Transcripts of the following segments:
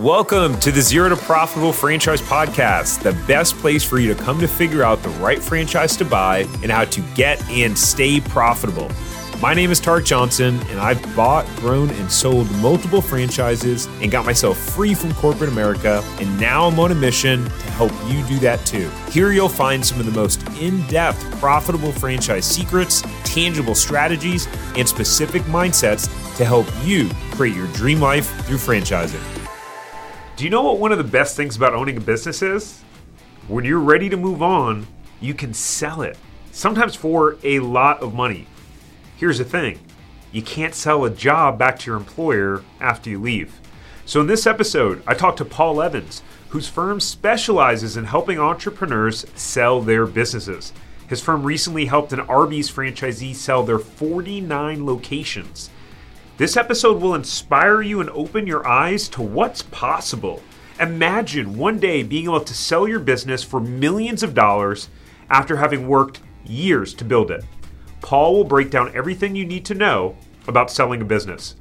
Welcome to the Zero to Profitable Franchise Podcast, the best place for you to come to figure out the right franchise to buy and how to get and stay profitable. My name is Tark Johnson, and I've bought, grown, and sold multiple franchises and got myself free from corporate America. And now I'm on a mission to help you do that too. Here you'll find some of the most in depth, profitable franchise secrets, tangible strategies, and specific mindsets to help you create your dream life through franchising. Do you know what one of the best things about owning a business is? When you're ready to move on, you can sell it, sometimes for a lot of money. Here's the thing you can't sell a job back to your employer after you leave. So, in this episode, I talked to Paul Evans, whose firm specializes in helping entrepreneurs sell their businesses. His firm recently helped an Arby's franchisee sell their 49 locations. This episode will inspire you and open your eyes to what's possible. Imagine one day being able to sell your business for millions of dollars after having worked years to build it. Paul will break down everything you need to know about selling a business.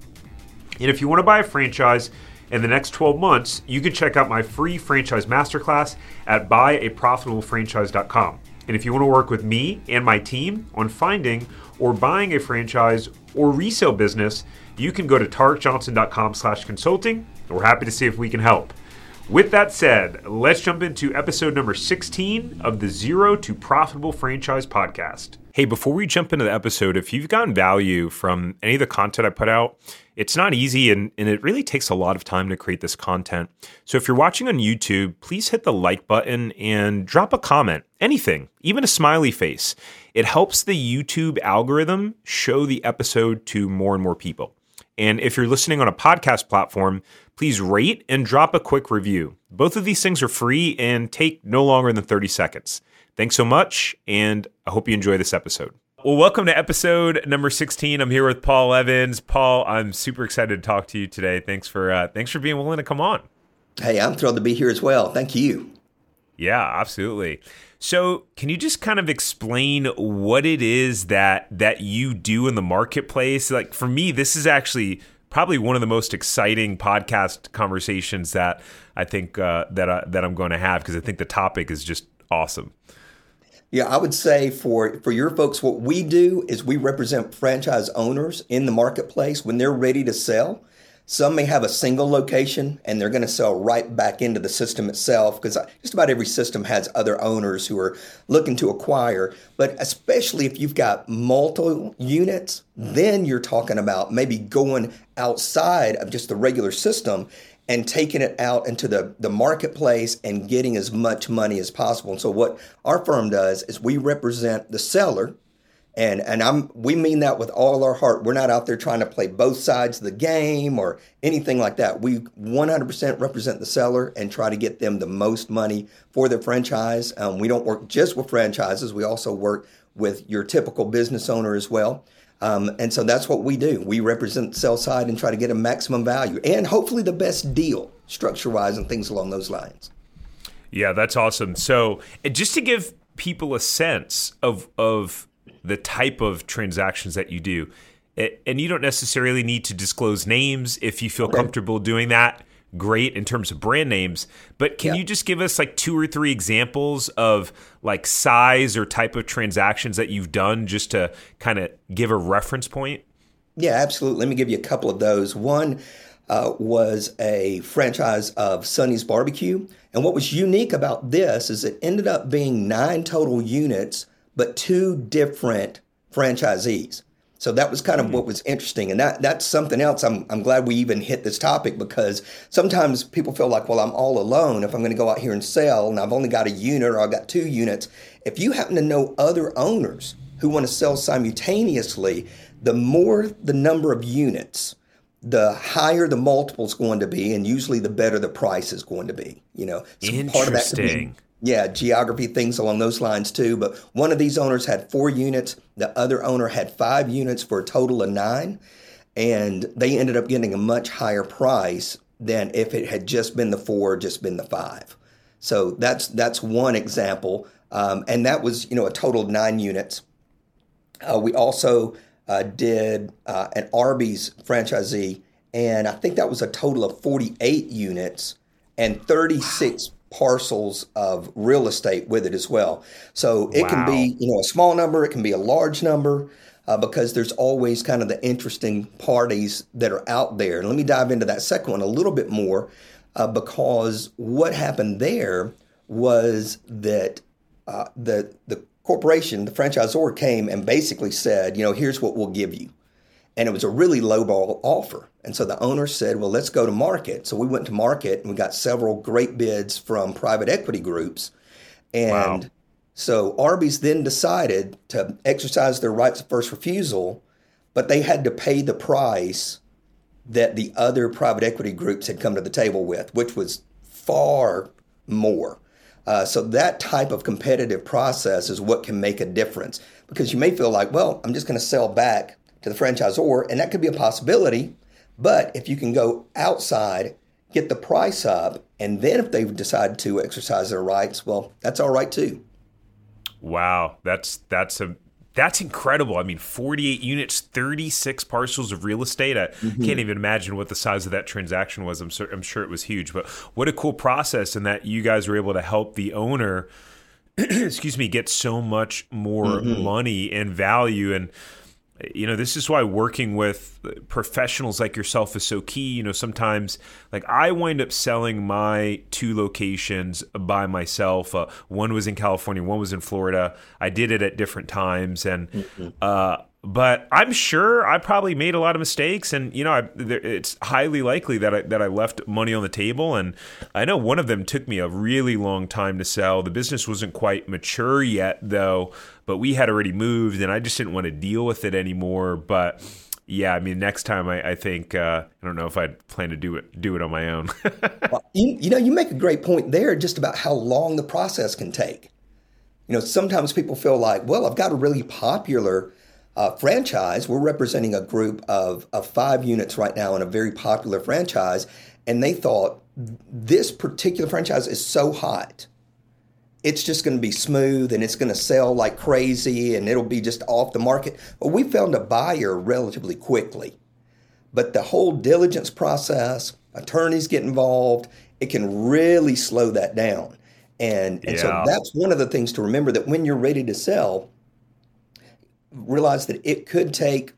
And if you want to buy a franchise in the next 12 months, you can check out my free franchise masterclass at buyaprofitablefranchise.com. And if you want to work with me and my team on finding or buying a franchise or resale business, you can go to tarkjohnson.com slash consulting. We're happy to see if we can help. With that said, let's jump into episode number 16 of the Zero to Profitable Franchise podcast. Hey, before we jump into the episode, if you've gotten value from any of the content I put out, it's not easy and, and it really takes a lot of time to create this content. So if you're watching on YouTube, please hit the like button and drop a comment, anything, even a smiley face. It helps the YouTube algorithm show the episode to more and more people. And if you're listening on a podcast platform, please rate and drop a quick review. Both of these things are free and take no longer than 30 seconds. Thanks so much, and I hope you enjoy this episode. Well, welcome to episode number 16. I'm here with Paul Evans. Paul, I'm super excited to talk to you today. Thanks for uh, thanks for being willing to come on. Hey, I'm thrilled to be here as well. Thank you. Yeah, absolutely. So, can you just kind of explain what it is that that you do in the marketplace? Like for me, this is actually probably one of the most exciting podcast conversations that I think uh, that I, that I'm going to have because I think the topic is just awesome. Yeah, I would say for for your folks, what we do is we represent franchise owners in the marketplace when they're ready to sell. Some may have a single location and they're going to sell right back into the system itself because just about every system has other owners who are looking to acquire. But especially if you've got multiple units, then you're talking about maybe going outside of just the regular system and taking it out into the, the marketplace and getting as much money as possible. And so what our firm does is we represent the seller and and I'm we mean that with all our heart. We're not out there trying to play both sides of the game or anything like that. We 100% represent the seller and try to get them the most money for their franchise. Um, we don't work just with franchises. We also work with your typical business owner as well. Um, and so that's what we do. We represent the sell side and try to get a maximum value and hopefully the best deal structure wise and things along those lines. Yeah, that's awesome. So just to give people a sense of of the type of transactions that you do. And you don't necessarily need to disclose names if you feel okay. comfortable doing that. Great in terms of brand names, but can yeah. you just give us like two or three examples of like size or type of transactions that you've done just to kind of give a reference point? Yeah, absolutely. Let me give you a couple of those. One uh, was a franchise of Sonny's Barbecue. And what was unique about this is it ended up being nine total units but two different franchisees. So that was kind of what mm-hmm. was interesting. And that that's something else. I'm, I'm glad we even hit this topic because sometimes people feel like, well, I'm all alone if I'm going to go out here and sell and I've only got a unit or I've got two units. If you happen to know other owners who want to sell simultaneously, the more the number of units, the higher the multiple is going to be, and usually the better the price is going to be. You know, so part of that could be yeah, geography, things along those lines too. But one of these owners had four units, the other owner had five units for a total of nine. And they ended up getting a much higher price than if it had just been the four, just been the five. So that's that's one example. Um, and that was, you know, a total of nine units. Uh, we also uh, did uh, an Arby's franchisee and I think that was a total of 48 units and 36 parcels of real estate with it as well. So it wow. can be, you know, a small number, it can be a large number. Uh, because there's always kind of the interesting parties that are out there. And let me dive into that second one a little bit more, uh, because what happened there was that uh, the the corporation, the franchisor, came and basically said, you know, here's what we'll give you, and it was a really lowball offer. And so the owner said, well, let's go to market. So we went to market and we got several great bids from private equity groups. And wow. so Arby's then decided to exercise their rights of first refusal, but they had to pay the price that the other private equity groups had come to the table with, which was far more. Uh, so that type of competitive process is what can make a difference because you may feel like, well, I'm just going to sell back to the franchisor, and that could be a possibility. But if you can go outside, get the price up, and then if they decide to exercise their rights, well, that's all right too. Wow, that's that's a that's incredible. I mean, 48 units, 36 parcels of real estate. I mm-hmm. can't even imagine what the size of that transaction was. I'm, sure I'm sure it was huge, but what a cool process and that you guys were able to help the owner, excuse me, get so much more mm-hmm. money and value. And you know this is why working with professionals like yourself is so key. You know sometimes like i wind up selling my two locations by myself. Uh, one was in california one was in florida. I did it at different times. And mm-hmm. uh, but I'm sure I probably made a lot of mistakes, and you know, I, it's highly likely that I, that I left money on the table. And I know one of them took me a really long time to sell. The business wasn't quite mature yet, though, but we had already moved, and I just didn't want to deal with it anymore. But yeah, I mean, next time I, I think uh, I don't know if I'd plan to do it do it on my own. well, you, you know, you make a great point there, just about how long the process can take. You know, sometimes people feel like, well, I've got a really popular uh, franchise. We're representing a group of, of five units right now in a very popular franchise. And they thought this particular franchise is so hot. It's just going to be smooth and it's going to sell like crazy and it'll be just off the market. But we found a buyer relatively quickly. But the whole diligence process, attorneys get involved, it can really slow that down. And, and yeah. so that's one of the things to remember that when you're ready to sell, realize that it could take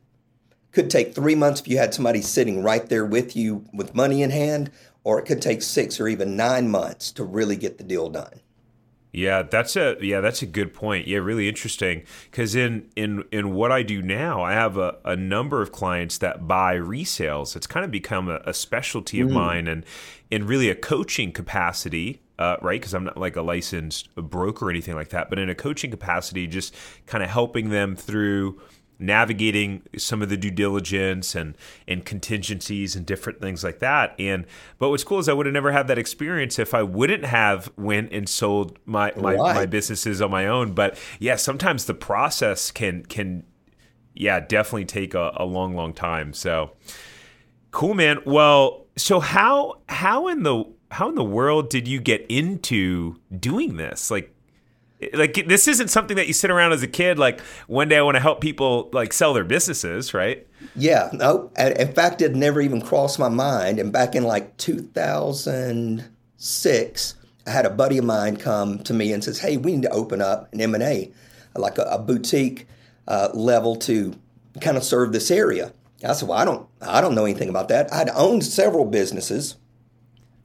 could take three months if you had somebody sitting right there with you with money in hand, or it could take six or even nine months to really get the deal done. Yeah, that's a yeah, that's a good point. Yeah, really interesting. Because in in in what I do now, I have a, a number of clients that buy resales. It's kind of become a, a specialty of mm. mine, and in really a coaching capacity uh, right? Because I'm not like a licensed broker or anything like that, but in a coaching capacity, just kind of helping them through navigating some of the due diligence and and contingencies and different things like that. And but what's cool is I would have never had that experience if I wouldn't have went and sold my my, my businesses on my own. But yeah, sometimes the process can can yeah definitely take a, a long long time. So cool, man. Well, so how how in the how in the world did you get into doing this? Like, like this isn't something that you sit around as a kid. Like one day I want to help people like sell their businesses, right? Yeah, no. In fact, it never even crossed my mind. And back in like 2006, I had a buddy of mine come to me and says, "Hey, we need to open up an M and A, like a, a boutique uh, level to kind of serve this area." I said, "Well, I don't, I don't know anything about that. I'd owned several businesses."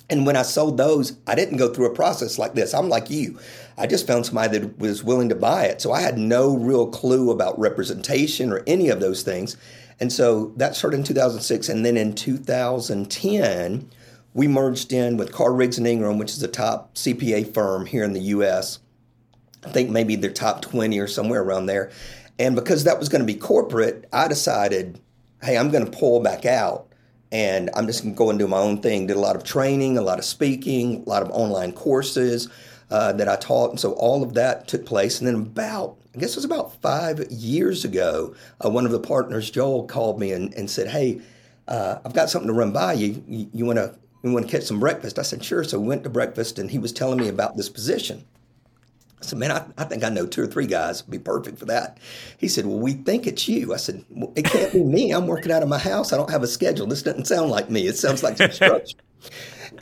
And when I sold those, I didn't go through a process like this. I'm like you. I just found somebody that was willing to buy it. So I had no real clue about representation or any of those things. And so that started in 2006. And then in 2010, we merged in with Carr Riggs and Ingram, which is a top CPA firm here in the US. I think maybe they're top 20 or somewhere around there. And because that was going to be corporate, I decided, hey, I'm going to pull back out and I'm just going to go and do my own thing. Did a lot of training, a lot of speaking, a lot of online courses uh, that I taught, and so all of that took place. And then about, I guess it was about five years ago, uh, one of the partners, Joel, called me and, and said, "Hey, uh, I've got something to run by you. You, you want to you want to catch some breakfast?" I said, "Sure." So we went to breakfast, and he was telling me about this position. I said, man, I, I think I know two or three guys would be perfect for that. He said, well, we think it's you. I said, well, it can't be me. I'm working out of my house. I don't have a schedule. This doesn't sound like me. It sounds like some structure.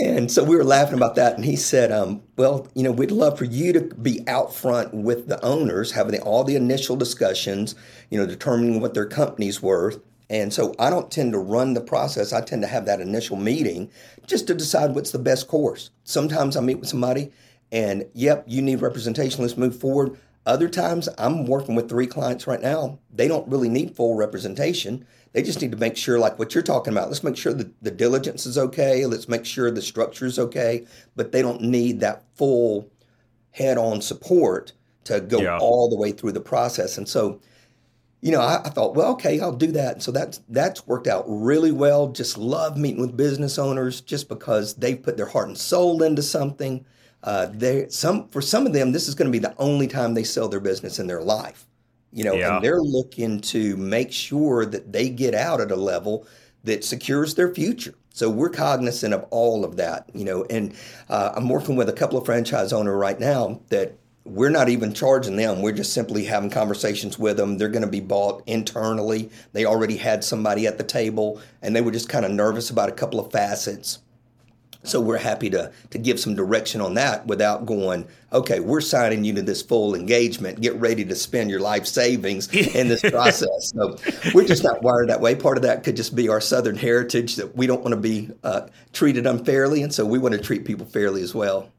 and so we were laughing about that. And he said, um, well, you know, we'd love for you to be out front with the owners, having all the initial discussions, you know, determining what their company's worth. And so I don't tend to run the process. I tend to have that initial meeting just to decide what's the best course. Sometimes I meet with somebody and, yep, you need representation. Let's move forward. Other times I'm working with three clients right now. They don't really need full representation. They just need to make sure, like what you're talking about, let's make sure that the diligence is okay. Let's make sure the structure is okay. But they don't need that full head on support to go yeah. all the way through the process. And so, you know, I, I, thought, well, okay, I'll do that. And so that's that's worked out really well. Just love meeting with business owners just because they've put their heart and soul into something. Uh, they some for some of them, this is going to be the only time they sell their business in their life. You know, yeah. and they're looking to make sure that they get out at a level that secures their future. So we're cognizant of all of that, you know. And uh, I'm working with a couple of franchise owners right now that we're not even charging them. We're just simply having conversations with them. They're going to be bought internally. They already had somebody at the table and they were just kind of nervous about a couple of facets. So we're happy to to give some direction on that without going, okay, we're signing you to this full engagement. Get ready to spend your life savings in this process. so we're just not wired that way. Part of that could just be our Southern heritage that we don't want to be uh, treated unfairly, and so we want to treat people fairly as well.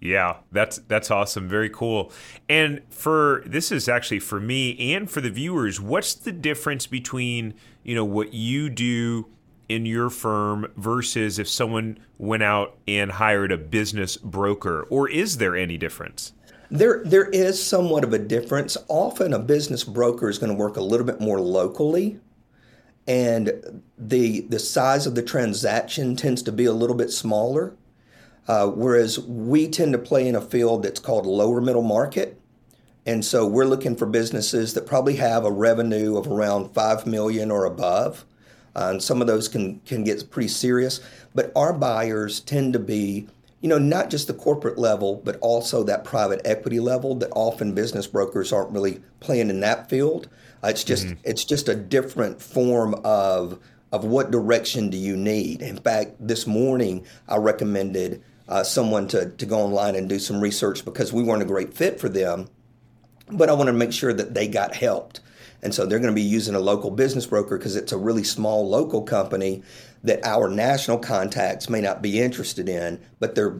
Yeah, that's that's awesome. Very cool. And for this is actually for me and for the viewers, what's the difference between, you know, what you do in your firm versus if someone went out and hired a business broker or is there any difference? There, there is somewhat of a difference. Often, a business broker is going to work a little bit more locally, and the the size of the transaction tends to be a little bit smaller. Uh, whereas we tend to play in a field that's called lower middle market. And so we're looking for businesses that probably have a revenue of around 5 million or above. Uh, and some of those can, can get pretty serious. But our buyers tend to be, you know, not just the corporate level, but also that private equity level that often business brokers aren't really playing in that field. Uh, it's just mm-hmm. it's just a different form of of what direction do you need. In fact, this morning I recommended uh, someone to, to go online and do some research because we weren't a great fit for them. But I want to make sure that they got helped. And so they're going to be using a local business broker because it's a really small local company that our national contacts may not be interested in, but they're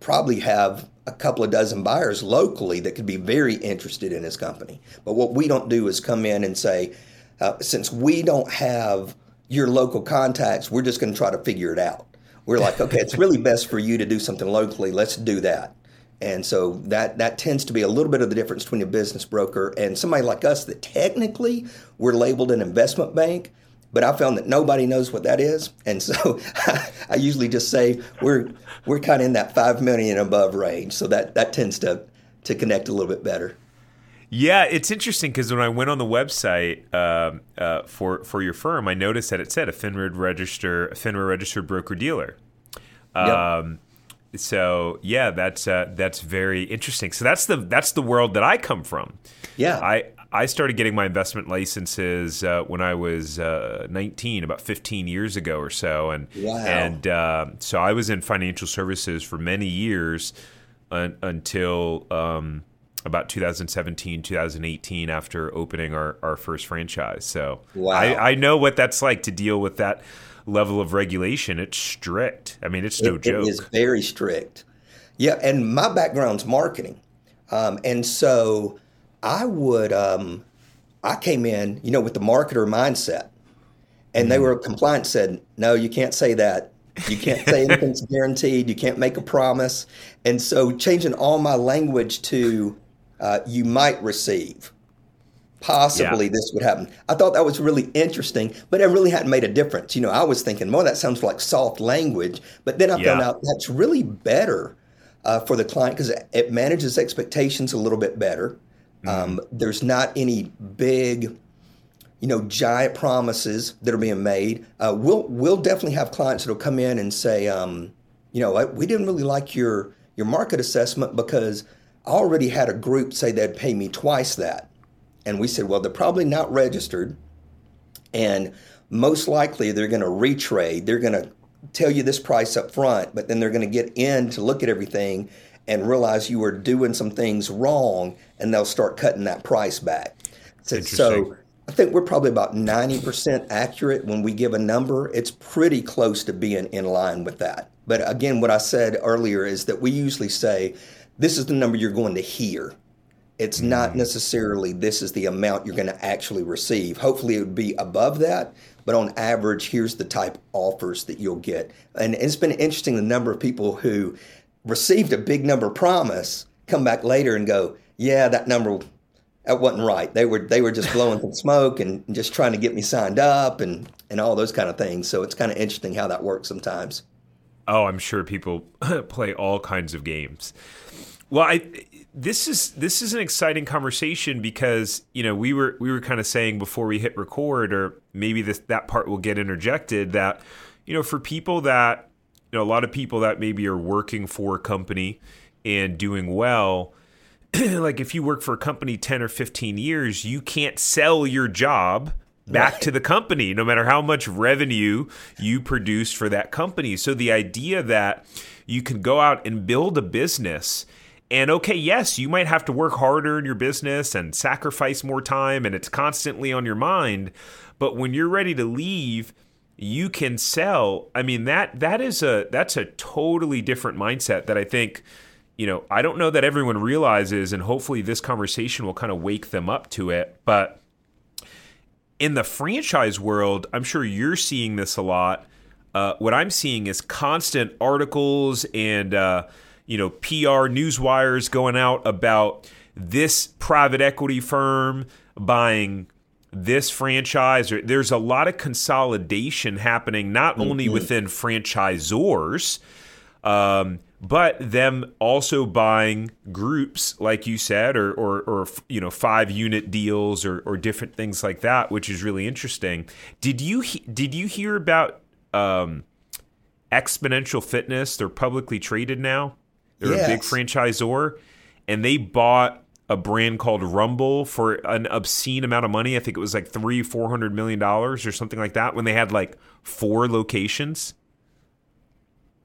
probably have a couple of dozen buyers locally that could be very interested in this company. But what we don't do is come in and say, uh, since we don't have your local contacts, we're just going to try to figure it out we're like, okay, it's really best for you to do something locally. Let's do that. And so that that tends to be a little bit of the difference between a business broker and somebody like us that technically we're labeled an investment bank, but I found that nobody knows what that is. And so I usually just say we're we're kind of in that five million and above range. So that that tends to to connect a little bit better. Yeah, it's interesting because when I went on the website um, uh, for for your firm, I noticed that it said a FINRA register, a FINRA registered broker dealer. Um, yep. So yeah, that's uh, that's very interesting. So that's the that's the world that I come from. Yeah, I I started getting my investment licenses uh, when I was uh, 19, about 15 years ago or so, and wow. and uh, so I was in financial services for many years un- until. Um, about 2017, 2018 after opening our, our first franchise. So wow. I, I know what that's like to deal with that level of regulation. It's strict. I mean, it's no it, joke. It is very strict. Yeah, and my background's marketing, um, and so I would um, I came in, you know, with the marketer mindset, and mm-hmm. they were compliance said, no, you can't say that. You can't say anything's guaranteed. You can't make a promise. And so changing all my language to uh, you might receive. Possibly yeah. this would happen. I thought that was really interesting, but it really hadn't made a difference. You know, I was thinking, well, that sounds like soft language, but then I yeah. found out that's really better uh, for the client because it manages expectations a little bit better. Mm-hmm. Um, there's not any big, you know, giant promises that are being made. Uh, we'll we'll definitely have clients that'll come in and say, um, you know, we didn't really like your your market assessment because I already had a group say they'd pay me twice that. And we said, well, they're probably not registered. And most likely they're going to retrade. They're going to tell you this price up front, but then they're going to get in to look at everything and realize you were doing some things wrong and they'll start cutting that price back. So, so I think we're probably about 90% accurate when we give a number. It's pretty close to being in line with that. But again, what I said earlier is that we usually say, this is the number you're going to hear. It's not mm. necessarily this is the amount you're going to actually receive. Hopefully, it would be above that, but on average, here's the type offers that you'll get. And it's been interesting the number of people who received a big number promise come back later and go, yeah, that number that wasn't right. They were they were just blowing some smoke and just trying to get me signed up and and all those kind of things. So it's kind of interesting how that works sometimes. Oh, I'm sure people play all kinds of games. Well, I this is this is an exciting conversation because you know we were we were kind of saying before we hit record, or maybe this that part will get interjected that you know for people that you know a lot of people that maybe are working for a company and doing well. like if you work for a company 10 or 15 years, you can't sell your job back right. to the company, no matter how much revenue you produce for that company. So the idea that you can go out and build a business. And okay, yes, you might have to work harder in your business and sacrifice more time, and it's constantly on your mind. But when you're ready to leave, you can sell. I mean that that is a that's a totally different mindset that I think you know I don't know that everyone realizes, and hopefully this conversation will kind of wake them up to it. But in the franchise world, I'm sure you're seeing this a lot. Uh, what I'm seeing is constant articles and uh, you know PR news wires going out about this private equity firm buying this franchise. There's a lot of consolidation happening, not mm-hmm. only within franchisors. Um, but them also buying groups, like you said, or or, or you know five unit deals or, or different things like that, which is really interesting. Did you did you hear about um, Xponential Fitness? They're publicly traded now. They're yes. a big franchisor, and they bought a brand called Rumble for an obscene amount of money. I think it was like three, four hundred million dollars or something like that. When they had like four locations.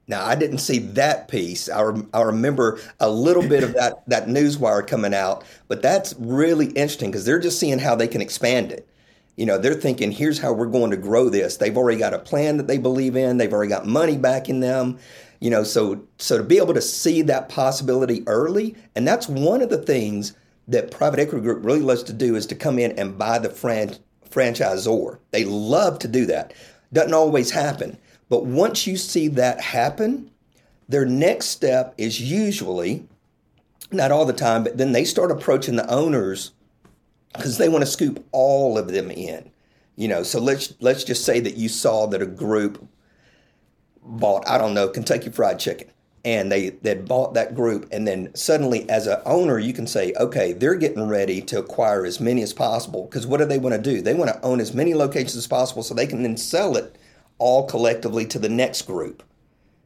Now, I didn't see that piece. I, rem- I remember a little bit of that, that news wire coming out, but that's really interesting because they're just seeing how they can expand it. You know, they're thinking, here's how we're going to grow this. They've already got a plan that they believe in, they've already got money backing them. You know, so so to be able to see that possibility early, and that's one of the things that private equity group really loves to do is to come in and buy the fran- franchisor. They love to do that. Doesn't always happen. But once you see that happen, their next step is usually, not all the time, but then they start approaching the owners because they want to scoop all of them in. You know, so let's let's just say that you saw that a group bought, I don't know, Kentucky Fried Chicken, and they they bought that group, and then suddenly, as an owner, you can say, okay, they're getting ready to acquire as many as possible. Because what do they want to do? They want to own as many locations as possible, so they can then sell it all collectively to the next group.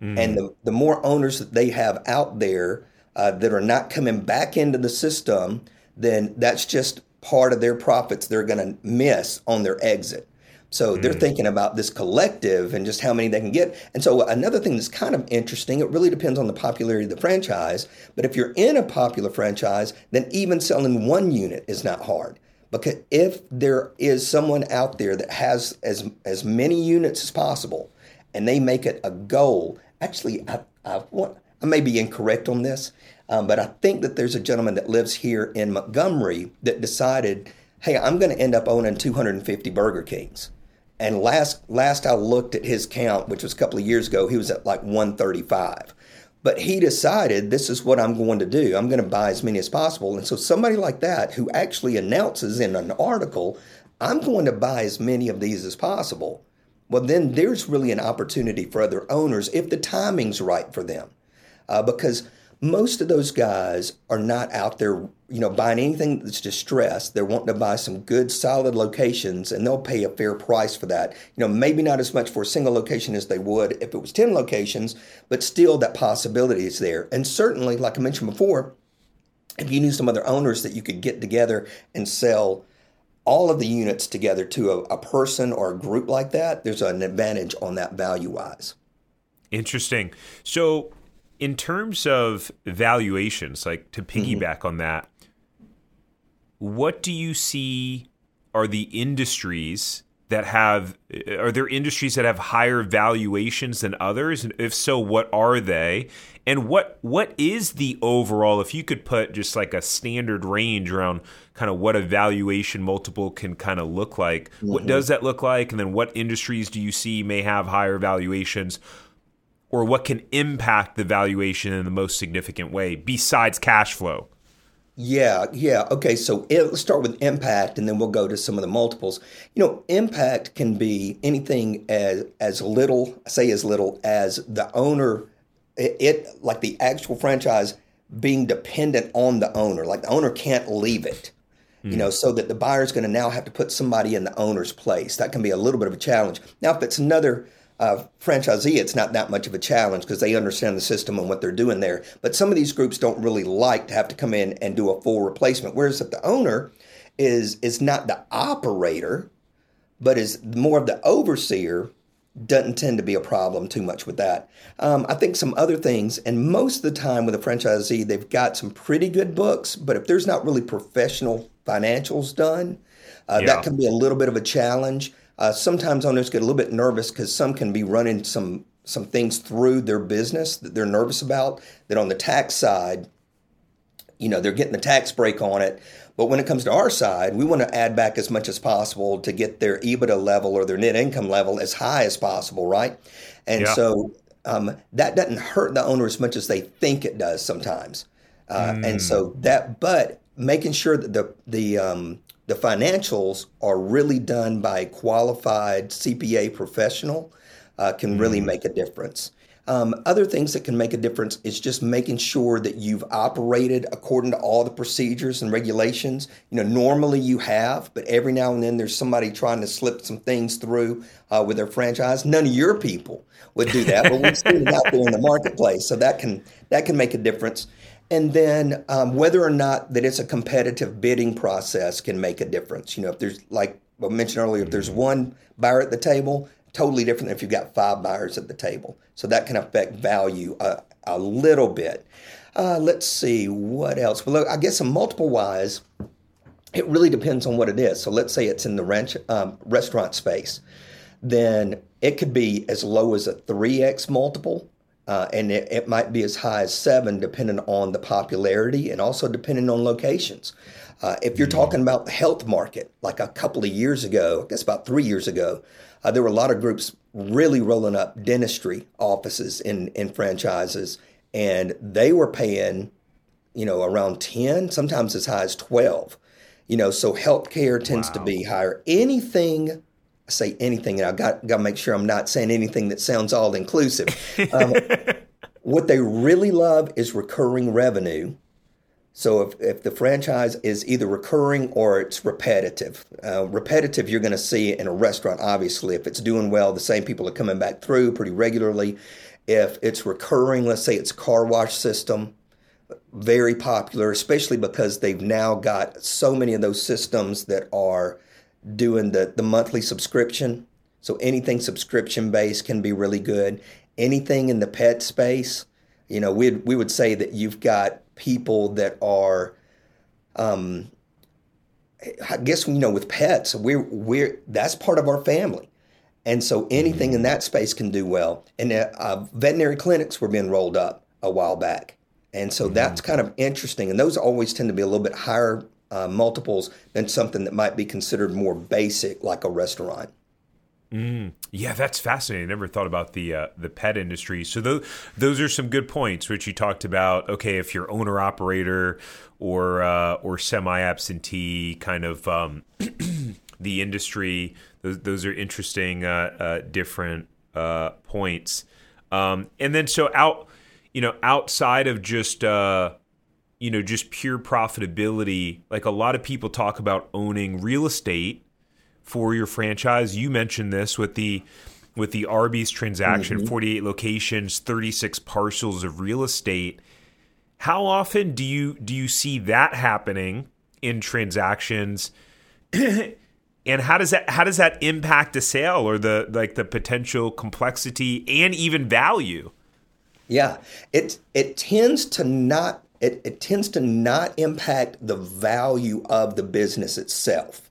Mm. And the, the more owners that they have out there uh, that are not coming back into the system, then that's just part of their profits they're going to miss on their exit. So they're mm. thinking about this collective and just how many they can get. And so another thing that's kind of interesting, it really depends on the popularity of the franchise. But if you're in a popular franchise, then even selling one unit is not hard. Because if there is someone out there that has as as many units as possible, and they make it a goal, actually, I, I, want, I may be incorrect on this, um, but I think that there's a gentleman that lives here in Montgomery that decided, hey, I'm going to end up owning 250 Burger Kings. And last last I looked at his count, which was a couple of years ago, he was at like 135. But he decided this is what I'm going to do. I'm going to buy as many as possible. And so somebody like that who actually announces in an article, I'm going to buy as many of these as possible. Well, then there's really an opportunity for other owners if the timing's right for them. Uh, because most of those guys are not out there, you know, buying anything that's distressed. They're wanting to buy some good, solid locations, and they'll pay a fair price for that. You know, maybe not as much for a single location as they would if it was 10 locations, but still that possibility is there. And certainly, like I mentioned before, if you knew some other owners that you could get together and sell all of the units together to a, a person or a group like that, there's an advantage on that value wise. Interesting. So, in terms of valuations, like to Mm-hmm. piggyback on that, what do you see are the industries that have are there industries that have higher valuations than others? And if so what are they? And what what is the overall if you could put just like a standard range around kind of what a valuation multiple can kind of look like what does that look like? And then what industries do you see may have higher valuations or what can impact the valuation in the most significant way besides cash flow Yeah, yeah. Okay, so it, let's start with impact, and then we'll go to some of the multiples. You know, impact can be anything as as little, say as little as the owner, it, it like the actual franchise being dependent on the owner. Like the owner can't leave it. You hmm. know, so that the buyer's going to now have to put somebody in the owner's place. That can be a little bit of a challenge. Now, if it's another uh, franchisee, it's not that much of a challenge because they understand the system and what they're doing there. But some of these groups don't really like to have to come in and do a full replacement. Whereas if the owner is is not the operator, but is more of the overseer, doesn't tend to be a problem too much with that. Um, I think some other things, and most of the time with a franchisee, they've got some pretty good books, but if there's not really professional financials done, uh, Yeah. that can be a little bit of a challenge. Uh, sometimes owners get a little bit nervous because some can be running some some things through their business that they're nervous about. That on the tax side, you know, they're getting the tax break on it. But when it comes to our side, we want to add back as much as possible to get their EBITDA level or their net income level as high as possible, right? And Yeah. so um, that doesn't hurt the owner as much as they think it does sometimes. Uh, And so that, but making sure that the the um, the financials are really done by a qualified CPA professional uh, can really make a difference. Um, other things that can make a difference is just making sure that you've operated according to all the procedures and regulations. You know, normally you have, but every now and then there's somebody trying to slip some things through uh, with their franchise. None of your people would do that, but we've seen it out there in the marketplace, so that can that can make a difference. And then um, whether or not that it's a competitive bidding process can make a difference. You know, if there's like I mentioned earlier, if there's one buyer at the table, totally different than if you've got five buyers at the table. So that can affect value a, a little bit. Uh, let's see what else. Well, look, I guess a multiple wise, it really depends on what it is. So let's say it's in the ranch, um, restaurant space, then it could be as low as a 3x multiple. Uh, and it, it might be as high as seven, depending on the popularity and also depending on locations. Uh, if you're talking about the health market, like a couple of years ago, I guess about three years ago, uh, there were a lot of groups really rolling up dentistry offices in, in franchises, and they were paying, you know, around 10, sometimes as high as 12. You know, so healthcare tends to be higher. Anything, I say anything, and I got got to make sure I'm not saying anything that sounds all inclusive. Um, what they really love is recurring revenue. So if, if the franchise is either recurring or it's repetitive, uh, repetitive you're going to see in a restaurant. Obviously, if it's doing well, the same people are coming back through pretty regularly. If it's recurring, let's say it's car wash system, very popular, especially because they've now got so many of those systems that are doing the, the monthly subscription. So anything subscription based can be really good. Anything in the pet space, you know, we we would say that you've got people that are, um, I guess you know, with pets, we're we're that's part of our family, and so anything in that space can do well. And uh, veterinary clinics were being rolled up a while back, and so that's kind of interesting. And those always tend to be a little bit higher uh, multiples than something that might be considered more basic, like a restaurant. Yeah, that's fascinating. I never thought about the uh, the pet industry. So those those are some good points, which you talked about. Okay, if you're owner operator or uh, or semi absentee, kind of um, the industry. Those, those are interesting, uh, uh, different uh, points. Um, and then so out, you know, outside of just uh, you know just pure profitability, like a lot of people talk about owning real estate for your franchise. You mentioned this with the with the Arby's transaction, mm-hmm. 48 locations, 36 parcels of real estate. how often do you do you see that happening in transactions? and how does that how does that impact a sale or the like the potential complexity and even value? Yeah, it it tends to not it, it tends to not impact the value of the business itself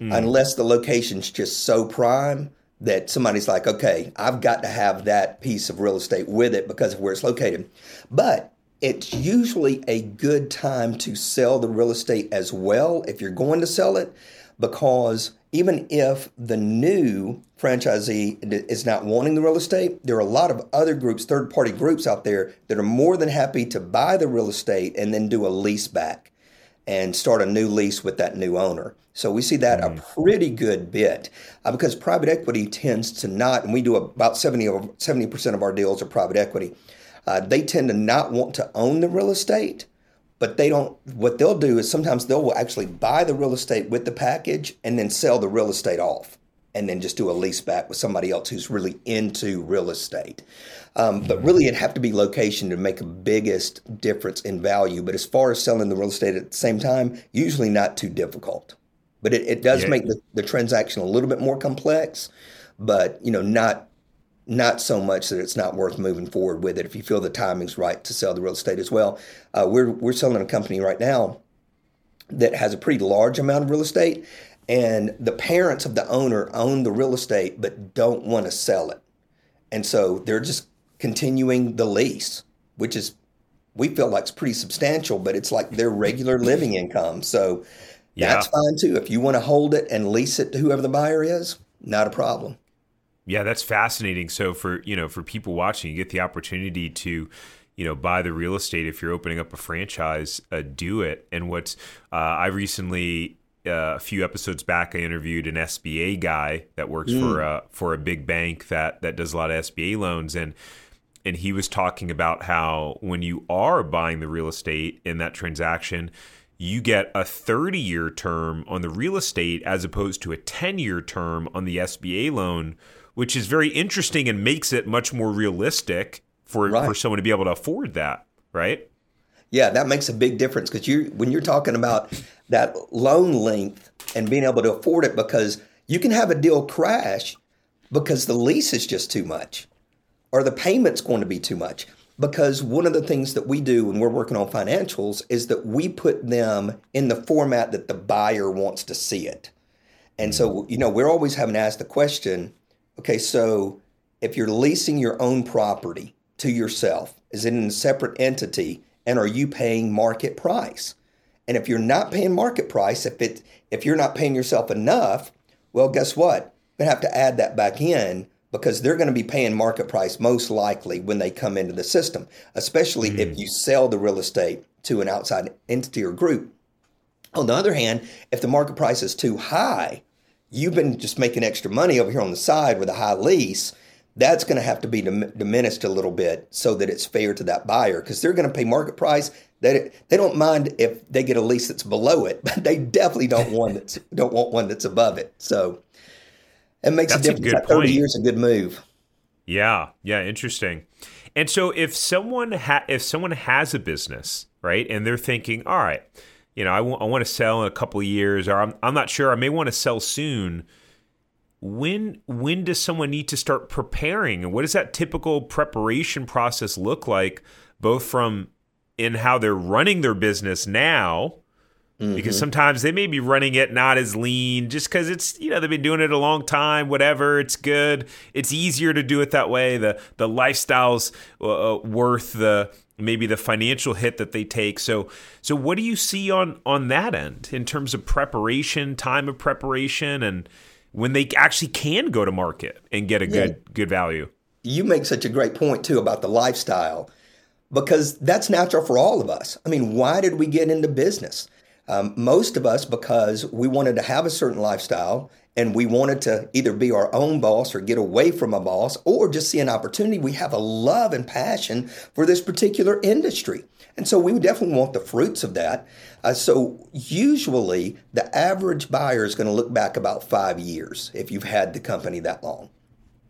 mm. unless the location's just so prime that somebody's like, okay, I've got to have that piece of real estate with it because of where it's located. But it's usually a good time to sell the real estate as well if you're going to sell it because even if the new franchisee is not wanting the real estate, there are a lot of other groups, third party groups out there that are more than happy to buy the real estate and then do a lease back and start a new lease with that new owner. So we see that mm-hmm. a pretty good bit uh, because private equity tends to not, and we do about 70 percent of our deals are private equity. Uh, they tend to not want to own the real estate, but they don't. What they'll do is sometimes they'll actually buy the real estate with the package and then sell the real estate off, and then just do a lease back with somebody else who's really into real estate. Um, but really, it'd have to be location to make the biggest difference in value. But as far as selling the real estate at the same time, usually not too difficult. But it, it does yeah. make the, the transaction a little bit more complex, but you know, not not so much that it's not worth moving forward with it if you feel the timing's right to sell the real estate as well. Uh, we're we're selling a company right now that has a pretty large amount of real estate, and the parents of the owner own the real estate but don't want to sell it, and so they're just continuing the lease, which is we feel like it's pretty substantial, but it's like their regular living income. So yeah. that's fine too. If you want to hold it and lease it to whoever the buyer is, not a problem. Yeah, that's fascinating. So for you know for people watching, you get the opportunity to you know buy the real estate if you're opening up a franchise. Uh, do it. And what's uh, I recently uh, a few episodes back, I interviewed an SBA guy that works mm. for a for a big bank that that does a lot of SBA loans and. And he was talking about how when you are buying the real estate in that transaction, you get a 30 year term on the real estate as opposed to a 10 year term on the SBA loan, which is very interesting and makes it much more realistic for right. for someone to be able to afford that, right? Yeah, that makes a big difference because you when you're talking about that loan length and being able to afford it because you can have a deal crash because the lease is just too much or the payment's going to be too much. Because one of the things that we do when we're working on financials is that we put them in the format that the buyer wants to see it. And so, mm. you know, we're always having to ask the question Okay, so if you're leasing your own property to yourself, is it in a separate entity and are you paying market price? And if you're not paying market price, if it if you're not paying yourself enough, well, guess what? You're gonna have to add that back in because they're going to be paying market price most likely when they come into the system, especially mm. if you sell the real estate to an outside entity or group. On the other hand, if the market price is too high, you've been just making extra money over here on the side with a high lease. That's going to have to be diminished a little bit so that it's fair to that buyer because they're going to pay market price. They, they don't mind if they get a lease that's below it, but they definitely don't want that's don't want one that's above it. So it makes that's a difference. A that Thirty point. years a good move. Yeah, yeah, interesting. And so if someone ha- if someone has a business, right, and they're thinking, all right, you know, I, w- I want to sell in a couple of years, or I'm, I'm not sure, I may want to sell soon. When when does someone need to start preparing, and what does that typical preparation process look like, both from in how they're running their business now, mm-hmm. because sometimes they may be running it not as lean, just because it's you know they've been doing it a long time, whatever. It's good. It's easier to do it that way. The the lifestyle's uh, uh worth the maybe the financial hit that they take. So so what do you see on on that end in terms of preparation, time of preparation and when they actually can go to market and get a yeah. good good value? You make such a great point too about the lifestyle because that's natural for all of us. I mean, why did we get into business? Um, most of us because we wanted to have a certain lifestyle and we wanted to either be our own boss or get away from a boss or just see an opportunity. We have a love and passion for this particular industry. And so we definitely want the fruits of that. Uh, so usually the average buyer is going to look back about five years if you've had the company that long.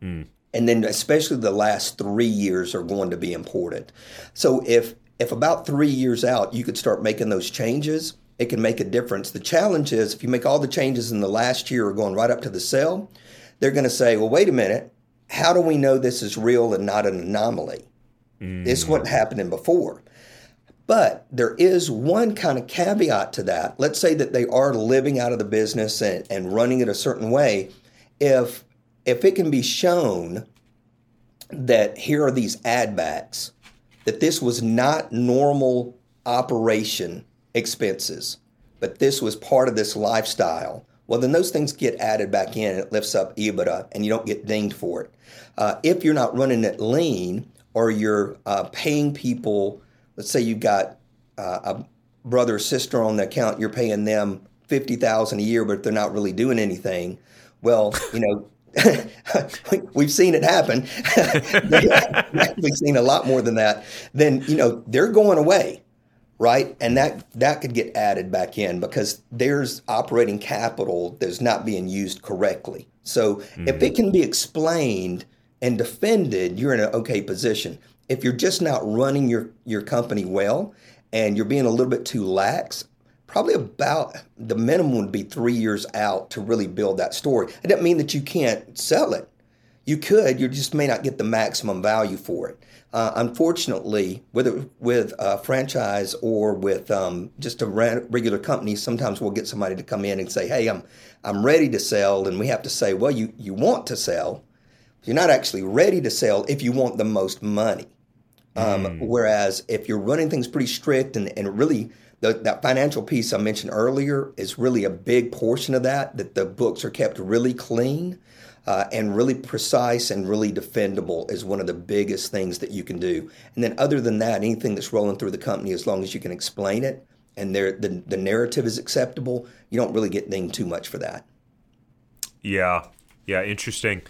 Mm. And then especially the last three years are going to be important. So if if about three years out you could start making those changes, it can make a difference. The challenge is if you make all the changes in the last year or going right up to the sale, they're going to say, well, wait a minute, how do we know this is real and not an anomaly? Mm. This wasn't happening before. But there is one kind of caveat to that. Let's say that they are living out of the business and, and running it a certain way. If if it can be shown that here are these add backs, that this was not normal operation expenses, but this was part of this lifestyle, well, then those things get added back in and it lifts up EBITDA and you don't get dinged for it. Uh, if you're not running it lean or you're uh, paying people, let's say you've got uh, a brother or sister on the account, you're paying them 50000 a year, but they're not really doing anything. Well, you know, we've seen it happen. we've seen a lot more than that. Then you know they're going away, right? And that that could get added back in because there's operating capital that's not being used correctly. So mm-hmm. if it can be explained and defended, you're in an okay position. If you're just not running your your company well and you're being a little bit too lax, probably about the minimum would be three years out to really build that story. It doesn't mean that you can't sell it. You could, you just may not get the maximum value for it. Uh, unfortunately, whether with a franchise or with um, just a regular company, sometimes we'll get somebody to come in and say, "Hey, I'm I'm ready to sell," and we have to say, "Well, you you want to sell, you're not actually ready to sell if you want the most money." Um, mm. Whereas if you're running things pretty strict and, and really the, that financial piece I mentioned earlier is really a big portion of that, that the books are kept really clean uh, and really precise and really defendable is one of the biggest things that you can do. And then, other than that, anything that's rolling through the company, as long as you can explain it and the, the narrative is acceptable, you don't really get dinged too much for that. Yeah. Yeah. Interesting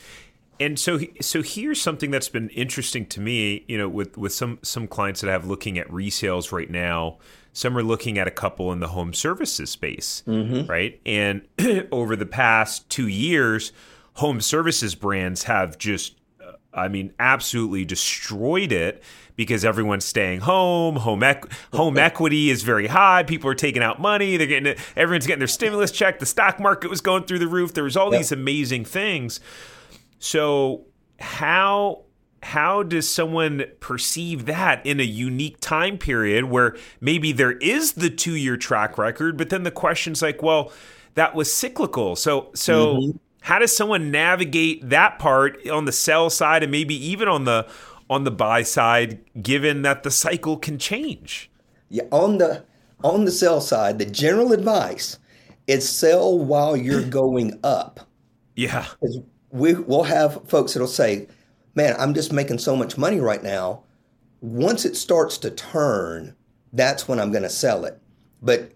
and so so here's something that's been interesting to me you know with with some some clients that I have looking at resales right now some are looking at a couple in the home services space mm-hmm. right and over the past 2 years home services brands have just uh, I mean absolutely destroyed it because everyone's staying home home equ- home equity is very high people are taking out money they're getting everyone's getting their stimulus check the stock market was going through the roof there was all yep. these amazing things so how how does someone perceive that in a unique time period where maybe there is the two year track record, but then the question's like, well, that was cyclical. So so mm-hmm. How does someone navigate that part on the sell side and maybe even on the on the buy side, given that the cycle can change? Yeah, on the on the sell side, the general advice is sell while you're going up. Yeah we, we'll have folks that'll say, man, I'm just making so much money right now. Once it starts to turn, that's when I'm going to sell it. But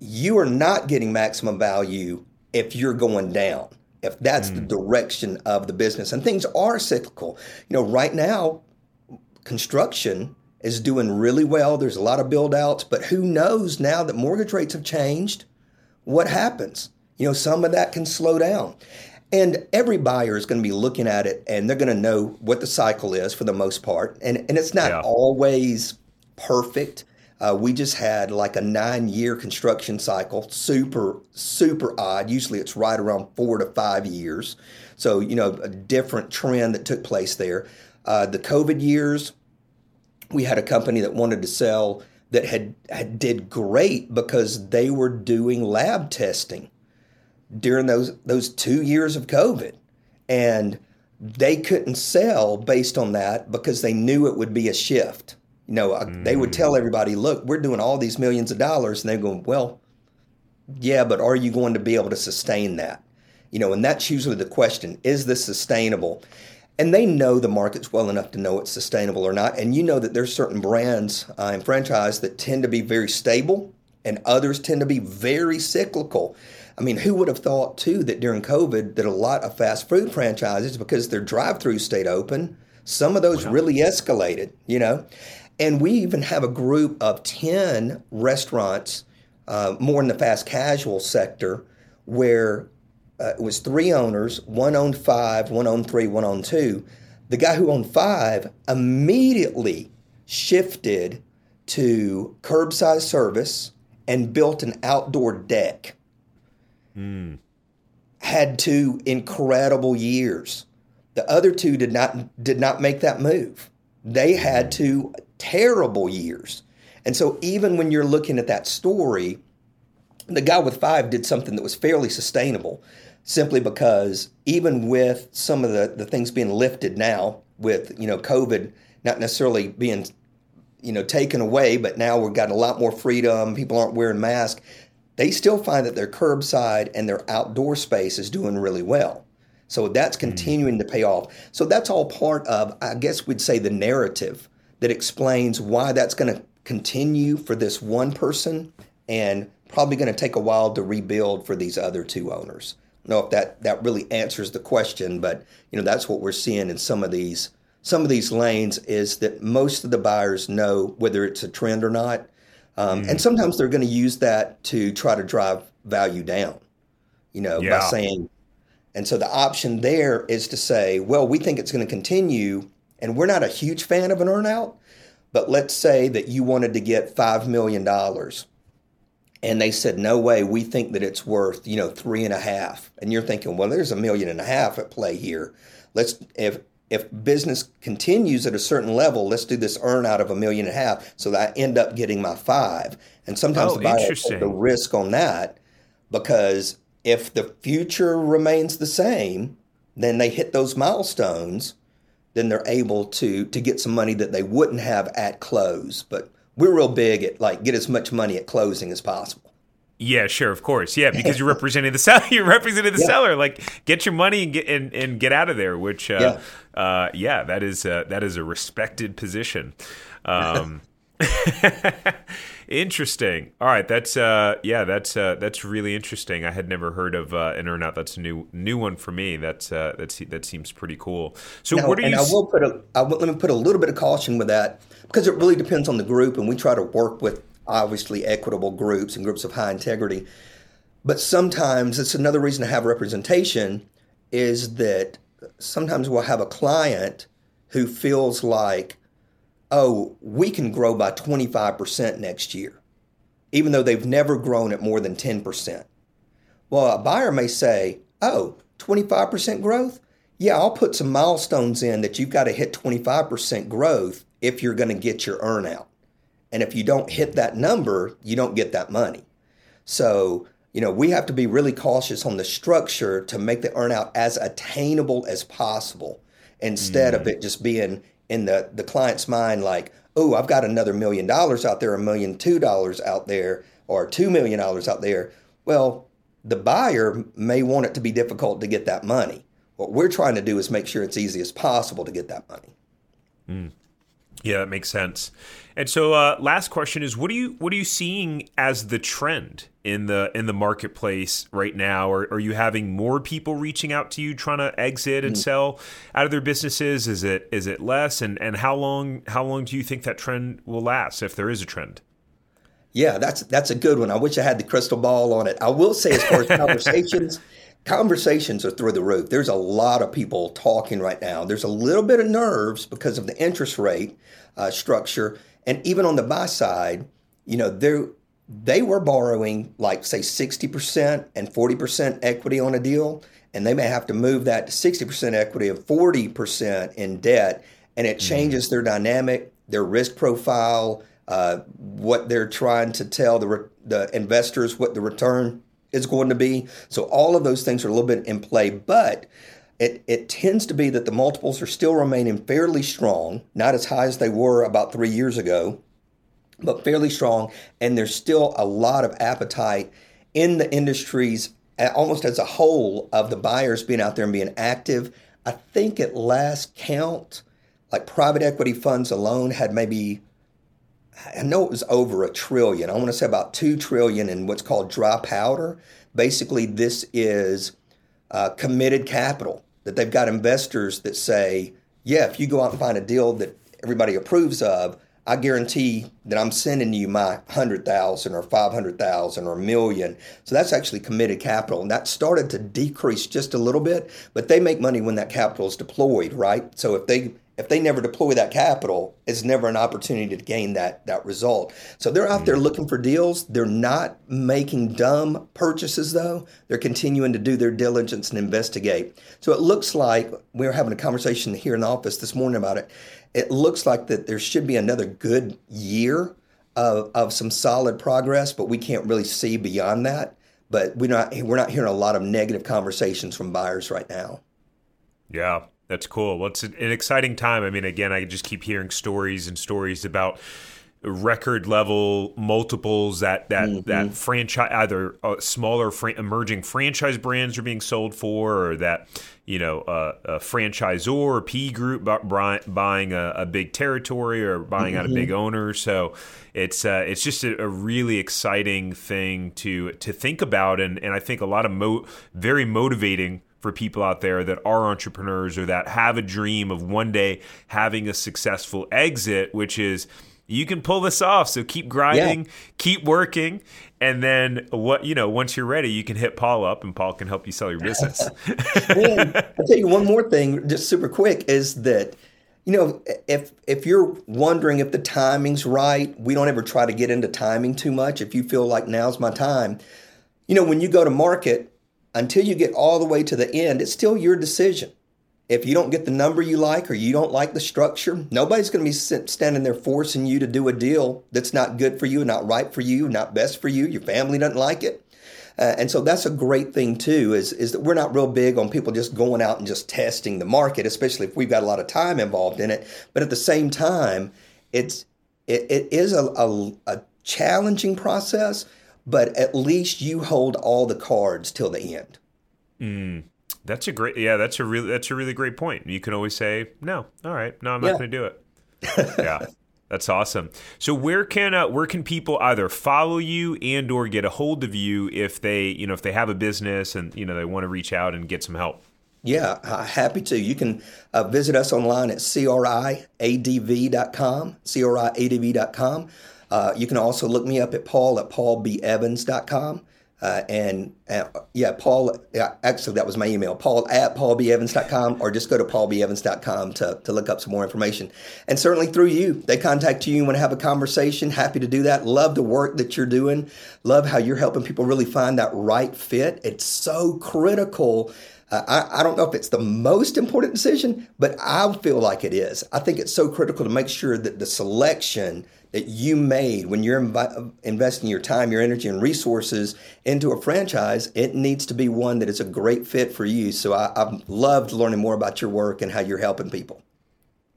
you are not getting maximum value if you're going down, if that's mm. the direction of the business. And things are cyclical. You know, right now, construction is doing really well. There's a lot of build outs, but who knows now that mortgage rates have changed, what happens? You know, some of that can slow down. And every buyer is going to be looking at it and they're going to know what the cycle is for the most part. And, and it's not yeah. always perfect. Uh, we just had like a nine year construction cycle, super, super odd. Usually it's right around four to five years. So, you know, a different trend that took place there. Uh, the COVID years, we had a company that wanted to sell that had, had did great because they were doing lab testing during those those two years of COVID, and they couldn't sell based on that because they knew it would be a shift. You know, mm. they would tell mm. everybody, "Look, we're doing all these millions of dollars," and they're going, "Well, yeah, but are you going to be able to sustain that?" You know, and that's usually the question: Is this sustainable? And they know the markets well enough to know it's sustainable or not. And you know that there's certain brands uh, and franchise that tend to be very stable, and others tend to be very cyclical. I mean, who would have thought too that during COVID that a lot of fast food franchises, because their drive-through stayed open, some of those wow. really escalated, you know? And we even have a group of 10 restaurants, uh, more in the fast casual sector, where uh, it was three owners, one owned five, one owned three, one owned two. The guy who owned five immediately shifted to curbside service and built an outdoor deck. Mm. Had two incredible years. The other two did not did not make that move. They had two terrible years. And so even when you're looking at that story, the guy with five did something that was fairly sustainable simply because even with some of the, the things being lifted now with you know covid not necessarily being you know taken away but now we've got a lot more freedom people aren't wearing masks they still find that their curbside and their outdoor space is doing really well so that's hmm. continuing mm-hmm. to pay off so that's all part of i guess we'd say the narrative that explains why that's going to continue for this one person and probably going to take a while to rebuild for these other two owners. I don't know if that that really answers the question, but you know that's what we're seeing in some of these some of these lanes is that most of the buyers know whether it's a trend or not, um, mm. and sometimes they're going to use that to try to drive value down. You know, yeah. by saying, and so the option there is to say, well, we think it's going to continue, and we're not a huge fan of an earnout, but let's say that you wanted to get five million dollars. And they said no way. We think that it's worth you know three and a half. And you're thinking well there's a million and a half at play here. Let's if if business continues at a certain level let's do this earn out of a million and a half. So that i end up getting my five. And sometimes oh, the buyer takes the risk on that because if the future remains the same then they hit those milestones then they're able to to get some money that they wouldn't have at close but we're real big at like get as much money at closing as possible. Yeah, sure, of course. Yeah, because you're representing the seller. You're representing the yeah. seller. Like, get your money and get and, and get out of there. Which, uh, yeah, uh, yeah that is uh, that is a respected position. Um, interesting. All right, that's uh, yeah, that's uh, that's really interesting. I had never heard of uh, an earnout. That's a new new one for me. That's uh, that's that seems pretty cool. So, now, what are and you? I will put a. I will, let me put a little bit of caution with that because it really depends on the group, and we try to work with obviously equitable groups and groups of high integrity. But sometimes it's another reason to have representation is that sometimes we'll have a client who feels like, oh, we can grow by 25% next year, even though they've never grown at more than 10%. Well, a buyer may say, oh, 25% growth? Yeah, I'll put some milestones in that you've got to hit 25% growth if you're going to get your earnout. And if you don't hit that number, you don't get that money. So, you know, we have to be really cautious on the structure to make the earnout as attainable as possible instead mm. of it just being in the, the client's mind like, oh, I've got another million dollars out there, a million two dollars out there, or two million dollars out there. Well, the buyer may want it to be difficult to get that money. What we're trying to do is make sure it's easy as possible to get that money. Mm. Yeah, that makes sense. And so, uh, last question is: what are you what are you seeing as the trend in the in the marketplace right now? Are, are you having more people reaching out to you trying to exit and mm. sell out of their businesses? Is it is it less? And and how long how long do you think that trend will last if there is a trend? Yeah, that's that's a good one. I wish I had the crystal ball on it. I will say, as far as conversations, conversations are through the roof. There's a lot of people talking right now. There's a little bit of nerves because of the interest rate uh, structure, and even on the buy side, you know, they they were borrowing like say 60% and 40% equity on a deal, and they may have to move that to 60% equity and 40% in debt, and it mm-hmm. changes their dynamic, their risk profile, uh, what they're trying to tell the re- the investors what the return is going to be. So all of those things are a little bit in play, but it, it tends to be that the multiples are still remaining fairly strong, not as high as they were about three years ago, but fairly strong. And there's still a lot of appetite in the industries, almost as a whole, of the buyers being out there and being active. I think at last count, like private equity funds alone had maybe I know it was over a trillion. I want to say about two trillion in what's called dry powder. Basically, this is uh, committed capital that they've got investors that say, yeah, if you go out and find a deal that everybody approves of, I guarantee that I'm sending you my hundred thousand or five hundred thousand or a million. So that's actually committed capital, and that started to decrease just a little bit. But they make money when that capital is deployed, right? So if they if they never deploy that capital, it's never an opportunity to gain that that result. So they're out there mm. looking for deals. They're not making dumb purchases though. They're continuing to do their diligence and investigate. So it looks like we were having a conversation here in the office this morning about it. It looks like that there should be another good year of, of some solid progress, but we can't really see beyond that. But we're not we're not hearing a lot of negative conversations from buyers right now. Yeah, that's cool. Well, it's an exciting time. I mean, again, I just keep hearing stories and stories about record level multiples that that mm-hmm. that franchise either uh, smaller fr- emerging franchise brands are being sold for, or that you know uh, a franchisor or P group buying a, a, big territory or buying mm-hmm. out a big mm-hmm. owner. So it's uh, it's just a, a, really exciting thing to to think about, and and I think a lot of mo- very motivating for people out there that are entrepreneurs or that have a dream of one day having a successful exit, which is you can pull this off. So keep grinding, yeah. keep working, and then what you know, once you're ready, you can hit Paul up, and Paul can help you sell your business. and I'll tell you one more thing, just super quick, is that you know if if you're wondering if the timing's right, we don't ever try to get into timing too much. If you feel like now's my time, you know, when you go to market until you get all the way to the end, it's still your decision. If you don't get the number you like or you don't like the structure, nobody's going to be standing there forcing you to do a deal that's not good for you, not right for you, not best for you. Your family doesn't like it. Uh, and so that's a great thing too is, is that we're not real big on people just going out and just testing the market, especially if we've got a lot of time involved in it. But at the same time, it's it, it is a, a, a challenging process, but at least you hold all the cards till the end. Mm, that's a great, yeah, that's a really, that's a really great point. You can always say, no, all right, no, I'm not going to do it. yeah. That's awesome. So where can uh, where can people either follow you and or get a hold of you if they you know if they have a business and you know they want to reach out and get some help? Yeah, uh, happy to. You can uh, visit us online at criadv.com, criadv.com. Uh, you can also look me up at Paul at paulbevans.com. Uh, and uh, yeah, Paul, yeah, actually, that was my email, paul at paulbevans.com, or just go to paulbevans.com to, to look up some more information. And certainly through you, they contact you and want to have a conversation. Happy to do that. Love the work that you're doing. Love how you're helping people really find that right fit. It's so critical. I, I don't know if it's the most important decision, but I feel like it is. I think it's so critical to make sure that the selection that you made when you're inv- investing your time, your energy, and resources into a franchise, it needs to be one that is a great fit for you. So I, I've loved learning more about your work and how you're helping people.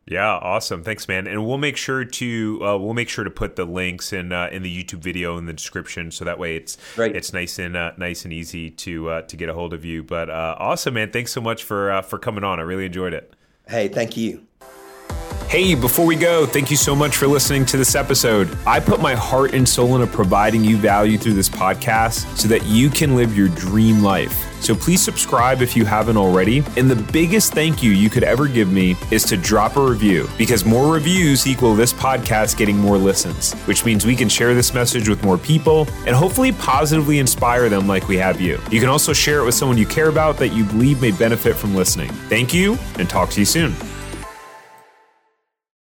Yeah, awesome. Thanks, man. And we'll make sure to uh, we'll make sure to put the links in uh, in the YouTube video in the description, so that way it's right. it's nice and uh, nice and easy to uh, to get a hold of you. But uh, awesome, man. Thanks so much for uh, for coming on. I really enjoyed it. Hey, thank you. Hey, before we go, thank you so much for listening to this episode. I put my heart and soul into providing you value through this podcast so that you can live your dream life. So please subscribe if you haven't already. And the biggest thank you you could ever give me is to drop a review because more reviews equal this podcast getting more listens, which means we can share this message with more people and hopefully positively inspire them like we have you. You can also share it with someone you care about that you believe may benefit from listening. Thank you and talk to you soon.